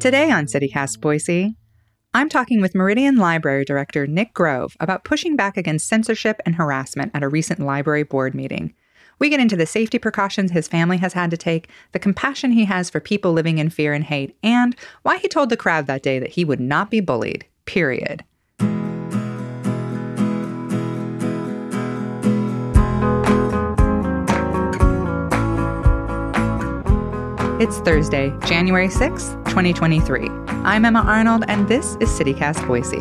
Today on CityCast Boise, I'm talking with Meridian Library Director Nick Grove about pushing back against censorship and harassment at a recent library board meeting. We get into the safety precautions his family has had to take, the compassion he has for people living in fear and hate, and why he told the crowd that day that he would not be bullied. Period. It's Thursday, January 6th, 2023. I'm Emma Arnold, and this is CityCast Boise.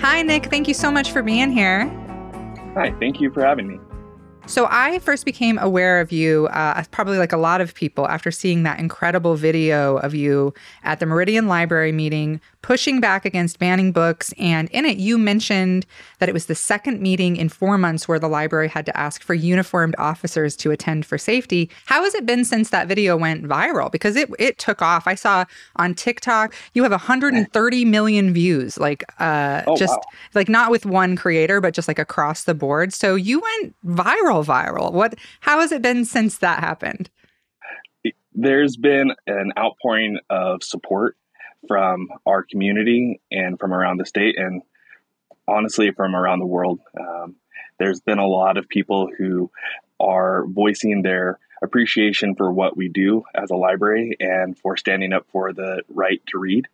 Hi, Nick. Thank you so much for being here. Hi, thank you for having me. So I first became aware of you, uh, probably like a lot of people, after seeing that incredible video of you at the Meridian Library meeting pushing back against banning books. And in it, you mentioned that it was the second meeting in four months where the library had to ask for uniformed officers to attend for safety. How has it been since that video went viral? Because it it took off. I saw on TikTok you have 130 million views, like uh, oh, just wow. like not with one creator, but just like across the board. So you went viral, viral. What? How has it been since that happened? There's been an outpouring of support from our community and from around the state and honestly from around the world. Um, there's been a lot of people who are voicing their appreciation for what we do as a library and for standing up for the right to read.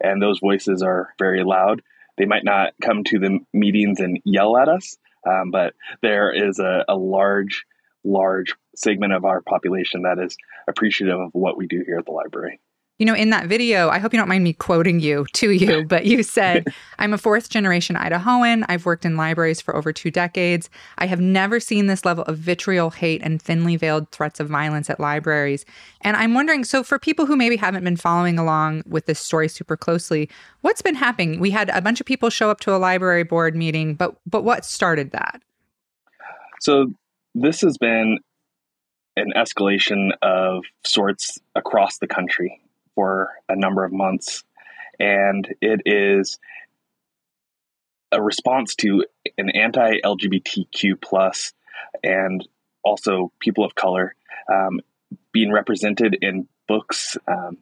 And those voices are very loud. They might not come to the meetings and yell at us, um, but there is a, a large, large segment of our population that is appreciative of what we do here at the library. You know, in that video, I hope you don't mind me quoting you to you, but you said, I'm a fourth generation Idahoan. I've worked in libraries for over two decades. I have never seen this level of vitriol, hate, and thinly veiled threats of violence at libraries. And I'm wondering so, for people who maybe haven't been following along with this story super closely, what's been happening? We had a bunch of people show up to a library board meeting, but, but what started that? So, this has been an escalation of sorts across the country for a number of months. And it is a response to an anti-LGBTQ plus and also people of color um, being represented in books. Um,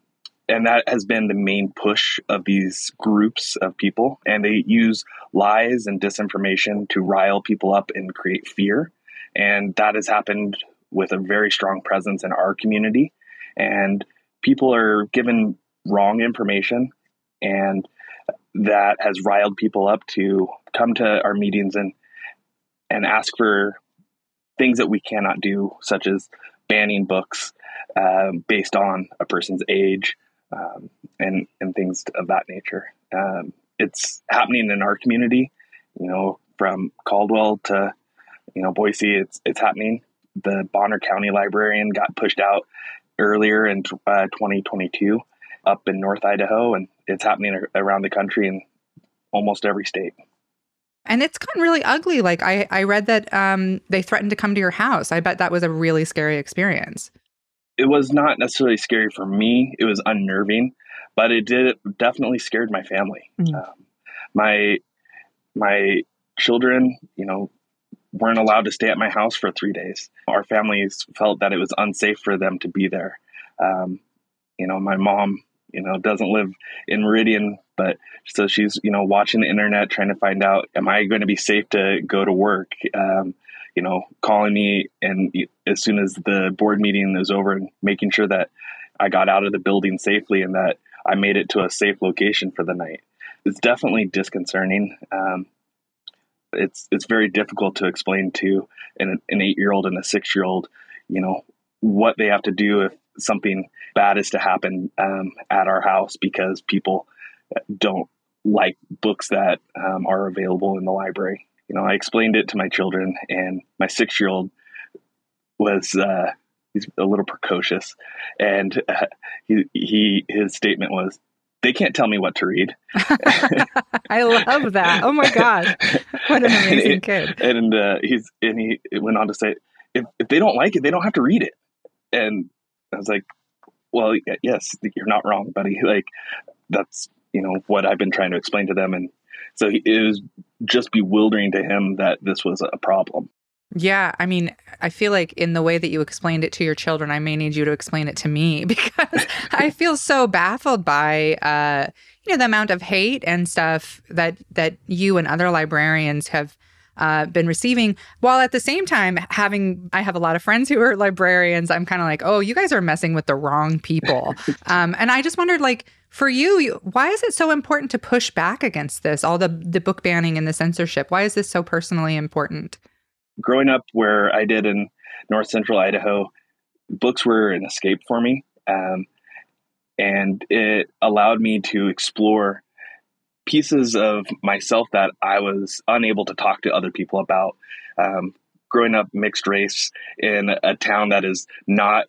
and that has been the main push of these groups of people. And they use lies and disinformation to rile people up and create fear. And that has happened with a very strong presence in our community. And people are given wrong information and that has riled people up to come to our meetings and and ask for things that we cannot do such as banning books um, based on a person's age um, and and things of that nature. Um, it's happening in our community you know from caldwell to you know boise it's it's happening. The bonner county librarian got pushed out earlier in uh, 2022 up in North Idaho, and it's happening around the country in almost every state. And it's gotten really ugly. Like I, I read that um, they threatened to come to your house. I bet that was a really scary experience. It was not necessarily scary for me. It was unnerving, but it did it definitely scared my family. Mm. Um, my my children, you know, weren't allowed to stay at my house for three days. Our families felt that it was unsafe for them to be there. Um, you know, my mom, you know, doesn't live in Meridian, but so she's, you know, watching the internet trying to find out, am I going to be safe to go to work? Um, you know, calling me and as soon as the board meeting is over and making sure that I got out of the building safely and that I made it to a safe location for the night. It's definitely disconcerting. Um, it's it's very difficult to explain to an, an eight year old and a six year old, you know, what they have to do if something bad is to happen um, at our house because people don't like books that um, are available in the library. You know, I explained it to my children, and my six year old was uh, he's a little precocious, and uh, he he his statement was, "They can't tell me what to read." I love that. Oh my gosh, what an amazing and, kid! And uh, he's and he went on to say, "If if they don't like it, they don't have to read it." And I was like, "Well, yes, you're not wrong, buddy. Like that's you know what I've been trying to explain to them, and so it was just bewildering to him that this was a problem. Yeah, I mean, I feel like in the way that you explained it to your children, I may need you to explain it to me because I feel so baffled by uh, you know the amount of hate and stuff that that you and other librarians have uh, been receiving. While at the same time, having I have a lot of friends who are librarians, I'm kind of like, oh, you guys are messing with the wrong people. um, and I just wondered, like, for you, why is it so important to push back against this? All the the book banning and the censorship. Why is this so personally important? Growing up where I did in North Central Idaho, books were an escape for me. Um, and it allowed me to explore pieces of myself that I was unable to talk to other people about. Um, growing up mixed race in a town that is not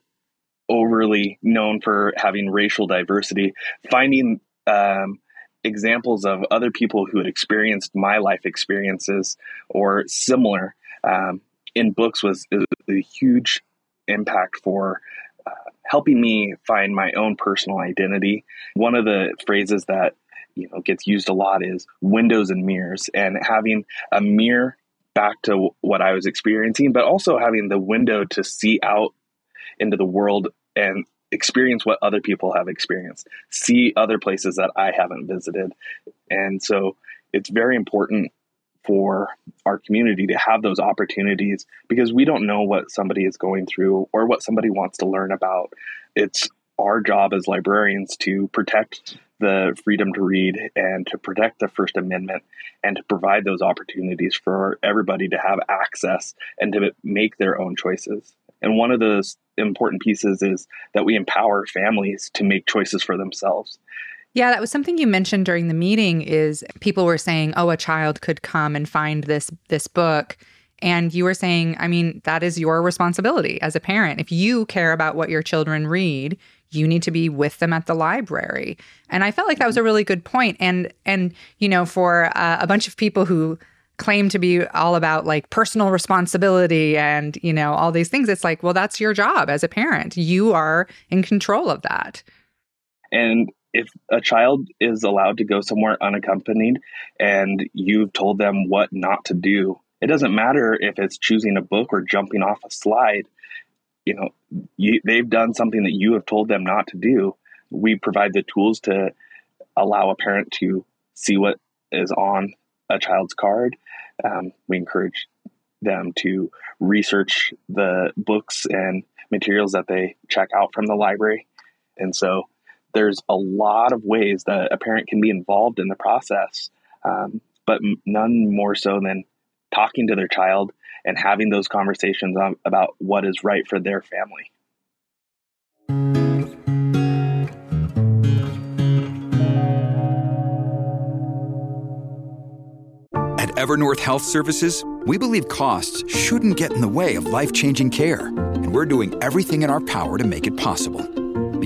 overly known for having racial diversity, finding um, examples of other people who had experienced my life experiences or similar um, in books was a huge impact for uh, helping me find my own personal identity. One of the phrases that you know gets used a lot is windows and mirrors and having a mirror back to what I was experiencing but also having the window to see out into the world and experience what other people have experienced see other places that I haven't visited and so it's very important for our community to have those opportunities because we don't know what somebody is going through or what somebody wants to learn about it's our job as librarians to protect the freedom to read and to protect the First Amendment and to provide those opportunities for everybody to have access and to make their own choices. And one of those important pieces is that we empower families to make choices for themselves. Yeah, that was something you mentioned during the meeting is people were saying, "Oh, a child could come and find this this book." And you were saying, I mean, that is your responsibility as a parent. If you care about what your children read, you need to be with them at the library and i felt like that was a really good point and and you know for uh, a bunch of people who claim to be all about like personal responsibility and you know all these things it's like well that's your job as a parent you are in control of that and if a child is allowed to go somewhere unaccompanied and you've told them what not to do it doesn't matter if it's choosing a book or jumping off a slide. You know you, they've done something that you have told them not to do. We provide the tools to allow a parent to see what is on a child's card. Um, we encourage them to research the books and materials that they check out from the library. And so there's a lot of ways that a parent can be involved in the process um, but none more so than talking to their child and having those conversations on, about what is right for their family. At Evernorth Health Services, we believe costs shouldn't get in the way of life changing care, and we're doing everything in our power to make it possible.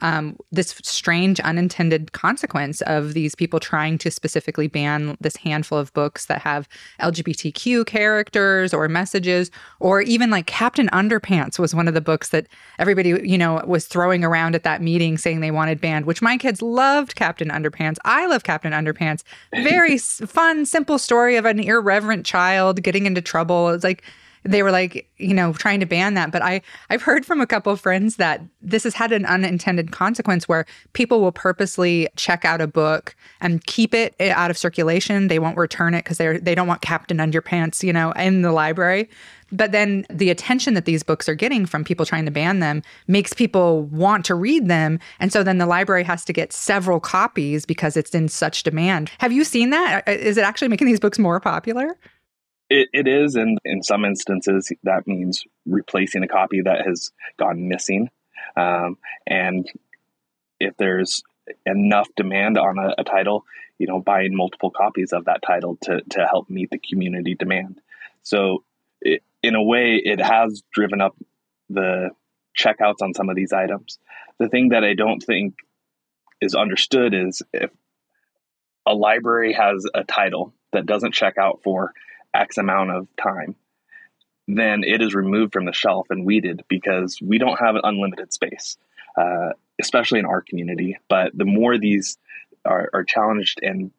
um, this strange unintended consequence of these people trying to specifically ban this handful of books that have LGBTQ characters or messages, or even like Captain Underpants was one of the books that everybody, you know, was throwing around at that meeting saying they wanted banned, which my kids loved Captain Underpants. I love Captain Underpants. Very fun, simple story of an irreverent child getting into trouble. It's like, they were like, you know, trying to ban that. But I, I've heard from a couple of friends that this has had an unintended consequence where people will purposely check out a book and keep it eh, out of circulation. They won't return it because they're they don't want Captain Underpants, you know, in the library. But then the attention that these books are getting from people trying to ban them makes people want to read them. And so then the library has to get several copies because it's in such demand. Have you seen that? Uh, is it actually making these books more popular? It, it is, and in some instances, that means replacing a copy that has gone missing. Um, and if there's enough demand on a, a, title, you know, buying multiple copies of that title to, to help meet the community demand. So, it, in a way, it has driven up the checkouts on some of these items. The thing that I don't think is understood is if a library has a title that doesn't check out for X amount of time, then it is removed from the shelf and weeded because we don't have an unlimited space, uh, especially in our community. But the more these are, are challenged and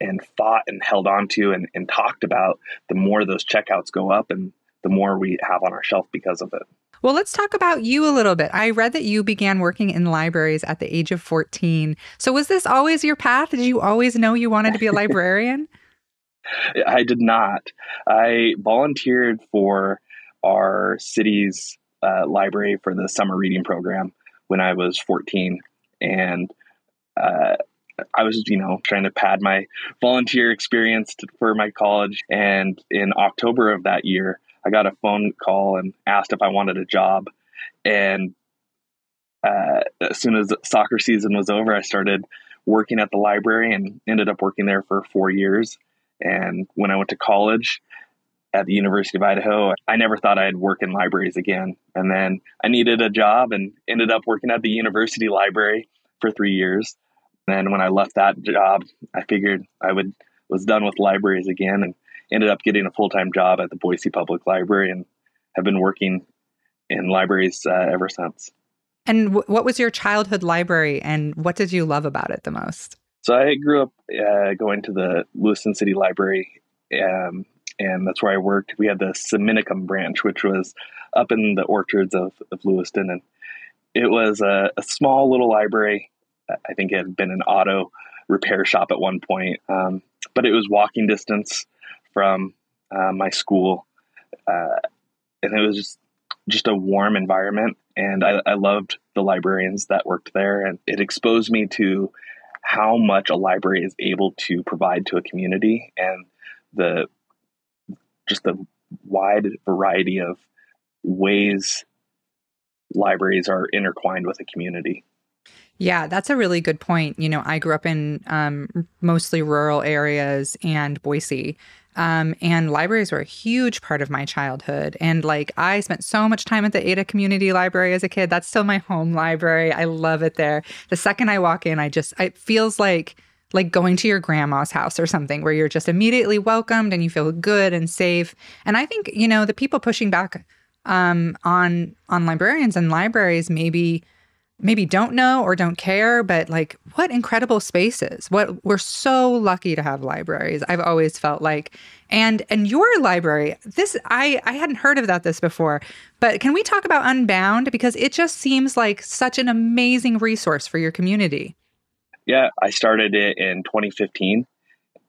and fought and held onto and, and talked about, the more those checkouts go up and the more we have on our shelf because of it. Well, let's talk about you a little bit. I read that you began working in libraries at the age of 14. So, was this always your path? Did you always know you wanted to be a librarian? I did not. I volunteered for our city's uh, library for the summer reading program when I was 14. And uh, I was, you know, trying to pad my volunteer experience to, for my college. And in October of that year, I got a phone call and asked if I wanted a job. And uh, as soon as soccer season was over, I started working at the library and ended up working there for four years. And when I went to college at the University of Idaho, I never thought I'd work in libraries again. And then I needed a job and ended up working at the university library for three years. And then when I left that job, I figured I would was done with libraries again and ended up getting a full time job at the Boise Public Library and have been working in libraries uh, ever since. And w- what was your childhood library, and what did you love about it the most? So I grew up uh, going to the Lewiston City Library, um, and that's where I worked. We had the Seminicum branch, which was up in the orchards of, of Lewiston, and it was a, a, small little library. I think it had been an auto repair shop at one point, um, but it was walking distance from uh, my school, uh, and it was just just a warm environment. And I, I loved the librarians that worked there, and it exposed me to how much a library is able to provide to a community and the just the wide variety of ways libraries are intertwined with a community. Yeah, that's a really good point. You know, I grew up in um, mostly rural areas and Boise. Um, and libraries were a huge part of my childhood. And like I spent so much time at the Ada Community Library as a kid. That's still my home library. I love it there. The second I walk in, I just it feels like like going to your grandma's house or something where you're just immediately welcomed and you feel good and safe. And I think, you know, the people pushing back um, on on librarians and libraries maybe maybe don't know or don't care, but like what incredible spaces. What we're so lucky to have libraries. I've always felt like and and your library, this I I hadn't heard about this before. But can we talk about Unbound because it just seems like such an amazing resource for your community. Yeah, I started it in 2015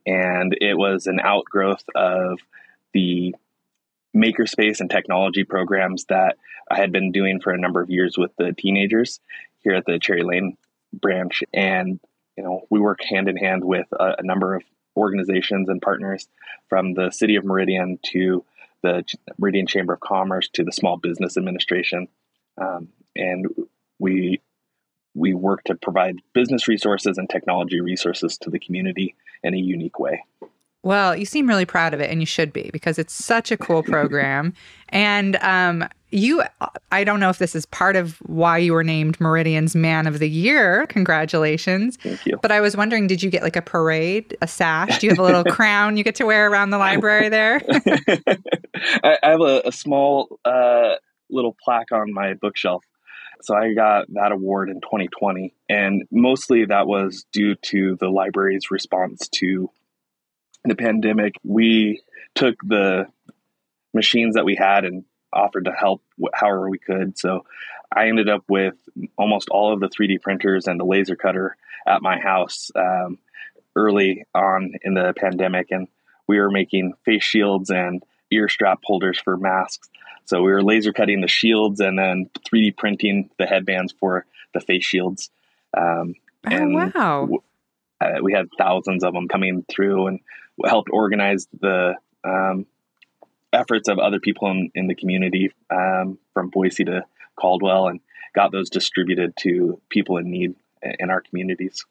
and it was an outgrowth of the makerspace and technology programs that I had been doing for a number of years with the teenagers here at the Cherry Lane branch. And, you know, we work hand in hand with a, a number of organizations and partners from the city of Meridian to the Meridian Chamber of Commerce to the Small Business Administration. Um, and we we work to provide business resources and technology resources to the community in a unique way. Well, you seem really proud of it, and you should be because it's such a cool program. and um, you, I don't know if this is part of why you were named Meridian's Man of the Year. Congratulations. Thank you. But I was wondering, did you get like a parade, a sash? Do you have a little crown you get to wear around the library there? I, have a, a small uh, little plaque on my bookshelf. So I got that award in 2020. And mostly that was due to the library's response to the pandemic, we took the machines that we had and offered to help however we could. So I ended up with almost all of the 3D printers and the laser cutter at my house um, early on in the pandemic, and we were making face shields and ear strap holders for masks. So we were laser cutting the shields and then 3D printing the headbands for the face shields. Um, oh, and wow. W- uh, we had thousands of them coming through and helped organize the um, efforts of other people in, in the community um, from Boise to Caldwell and got those distributed to people in need in our communities.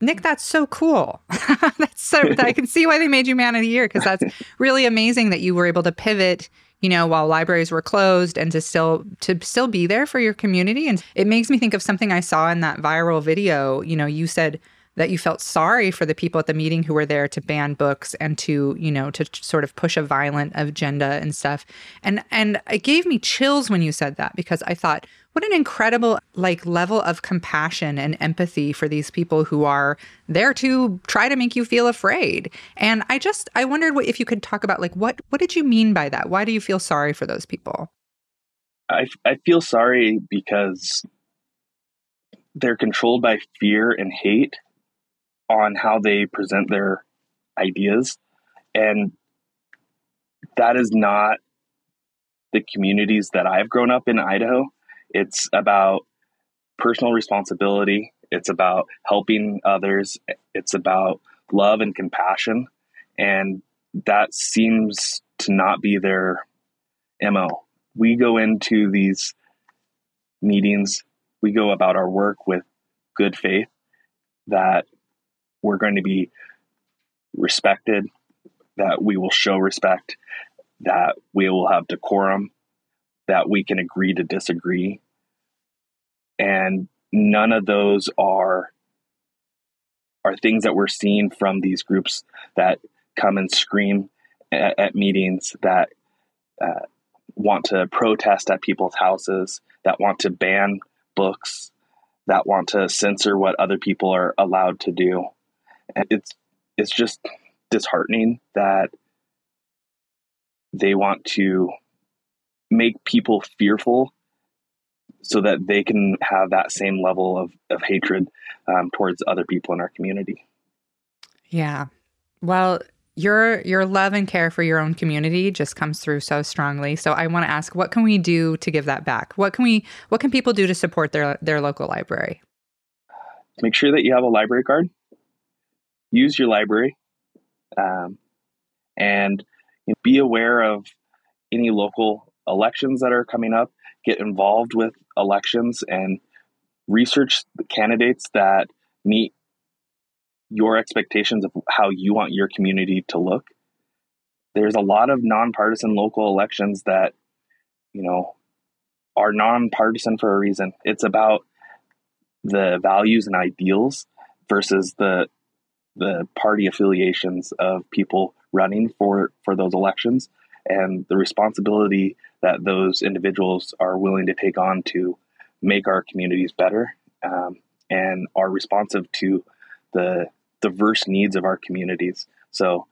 Nick, that's so cool. that's so I can see why they made you man of the year because that's really amazing that you were able to pivot, you know, while libraries were closed and to still to still be there for your community. And it makes me think of something I saw in that viral video. You know, you said that you felt sorry for the people at the meeting who were there to ban books and to you know to sort of push a violent agenda and stuff. And and it gave me chills when you said that because i thought what an incredible like level of compassion and empathy for these people who are there to try to make you feel afraid. And i just i wondered what, if you could talk about like what what did you mean by that? Why do you feel sorry for those people? I, I feel sorry because they're controlled by fear and hate on how they present their ideas. And that is not the communities that I've grown up in Idaho. It's about personal responsibility, it's about helping others, it's about love and compassion. And that seems to not be their MO. We go into these meetings, we go about our work with good faith that we're going to be respected, that we will show respect, that we will have decorum, that we can agree to disagree. And none of those are are things that we're seeing from these groups that come and scream at, at meetings that uh, want to protest at people's houses, that want to ban books, that want to censor what other people are allowed to do. And it's it's just disheartening that they want to make people fearful so that they can have that same level of, of hatred um, towards other people in our community. Yeah. Well, your your love and care for your own community just comes through so strongly. So I want to ask, what can we do to give that back? What can we what can people do to support their their local library? Make sure that you have a library card use your library um, and you know, be aware of any local elections that are coming up. Get involved with elections and research the candidates that meet your expectations of how you want your community to look. There's a lot of nonpartisan local elections that, you know, are nonpartisan for a reason. It's about the values and ideals versus the the party affiliations of people running for for those elections and the responsibility that those individuals are willing to take on to make our communities better um, and are responsive to the diverse needs of our communities. So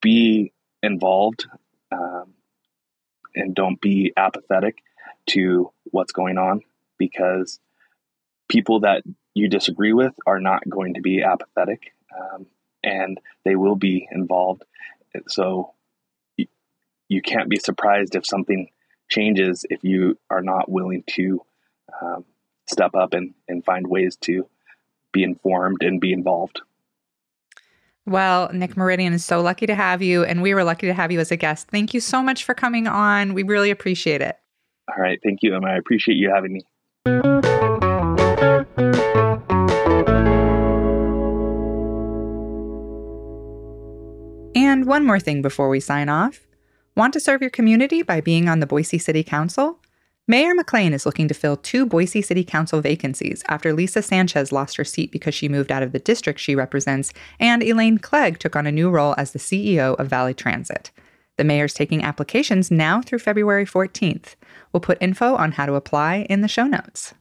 be involved um, and don't be apathetic to what's going on because people that you disagree with are not going to be apathetic um, and they will be involved. So you, you can't be surprised if something changes if you are not willing to um, step up and, and find ways to be informed and be involved. Well, Nick Meridian is so lucky to have you, and we were lucky to have you as a guest. Thank you so much for coming on. We really appreciate it. All right. Thank you, Emma. I appreciate you having me. And one more thing before we sign off. Want to serve your community by being on the Boise City Council? Mayor McLean is looking to fill two Boise City Council vacancies after Lisa Sanchez lost her seat because she moved out of the district she represents, and Elaine Clegg took on a new role as the CEO of Valley Transit. The mayor's taking applications now through February 14th. We'll put info on how to apply in the show notes.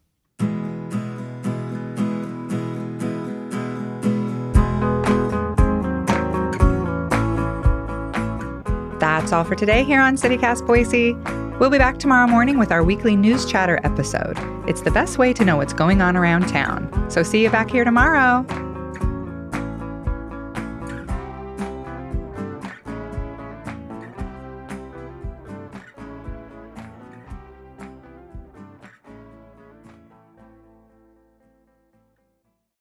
That's all for today here on CityCast Boise. We'll be back tomorrow morning with our weekly news chatter episode. It's the best way to know what's going on around town. So see you back here tomorrow.